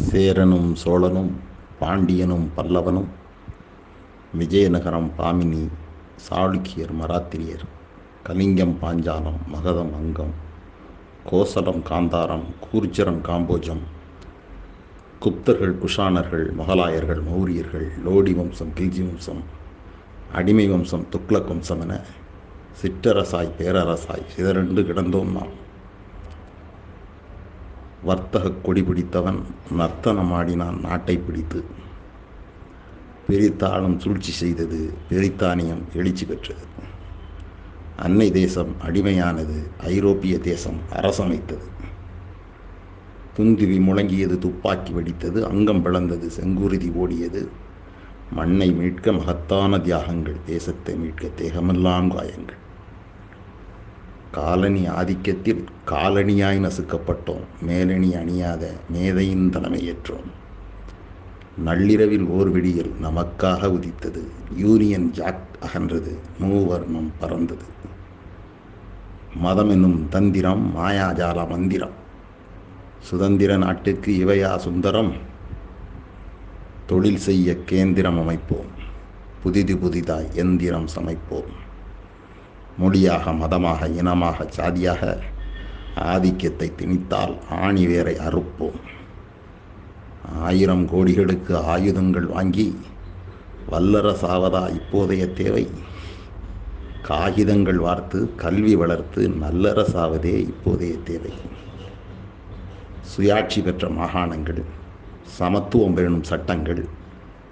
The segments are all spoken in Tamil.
சேரனும் சோழனும் பாண்டியனும் பல்லவனும் விஜயநகரம் பாமினி சாளுக்கியர் மராத்திரியர் கலிங்கம் பாஞ்சாலம் மகதம் அங்கம் கோசலம் காந்தாரம் கூர்ச்சரம் காம்போஜம் குப்தர்கள் குஷானர்கள் மொகலாயர்கள் மௌரியர்கள் லோடி வம்சம் கில்ஜி வம்சம் அடிமை வம்சம் துக்ளக் வம்சம் என சிற்றரசாய் பேரரசாய் சிதறண்டு கிடந்தோம் நாம். வர்த்தக கொடி பிடித்தவன் நர்த்தனமாடினான் நாட்டை பிடித்து. பெரித்தாளம் சூழ்ச்சி செய்தது பெரித்தானியம் எழுச்சி பெற்றது. அன்னை தேசம் அடிமையானது ஐரோப்பிய தேசம் அரசமைத்தது. துந்துவி முழங்கியது துப்பாக்கி வெடித்தது அங்கம் பிளந்தது செங்குருதி ஓடியது. மண்ணை மீட்க மகத்தான தியாகங்கள் தேசத்தை மீட்க தேகமெல்லாம் காயங்கள். காலனி ஆதிக்கத்தில் காலனியாய் நசுக்கப்பட்டோம். மேலணி அணியாத மேதையின் தலைமையேற்றோம் நள்ளிரவில் ஓர் விடியல் நமக்காக உதித்தது. Union jack அகன்றது. மூவர்ணம் பறந்தது. மதம் என்னும் தந்திரம் மாயாஜால மந்திரம். சுதந்திர நாட்டுக்கு இவையா சுந்தரம்? தொழில் செய்ய கேந்திரம் அமைப்போம். புதிது புதிதாய் எந்திரம் சமைப்போம். மொழியாக மதமாக இனமாக சாதியாக ஆதிக்கத்தை திணித்தால் ஆணி வேரை அறுப்போம். ஆயிரம் கோடிகளுக்கு ஆயுதங்கள் வாங்கி வல்லரசாவதா இப்போதைய தேவை? காகிதங்கள் வார்த்து கல்வி வளர்த்து நல்லரசாவதே இப்போதைய தேவை. சுயாட்சி பெற்ற மாகாணங்கள் சமத்துவம் பெறும் சட்டங்கள்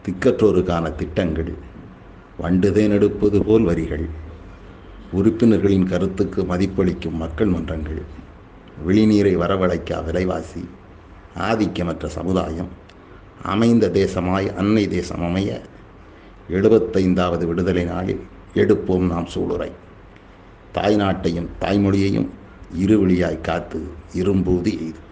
திக்கற்றோருக்கான திட்டங்கள் வண்டுதேன் எடுப்பது போல் வரிகள். உறுப்பினர்களின் கருத்துக்கு மதிப்பளிக்கும் மக்கள் மன்றங்கள் விழிநீரை வரவழைக்க விலைவாசி ஆதிக்கமற்ற சமுதாயம் அமைந்த தேசமாய் அன்னை தேசம் அமைய எழுபத்தைந்தாவது விடுதலை நாளில் எடுப்போம் நாம் சூளுரை. தாய்நாட்டையும் தாய்மொழியையும் இருவழியாய் காத்து இரும்பூதி எய்து.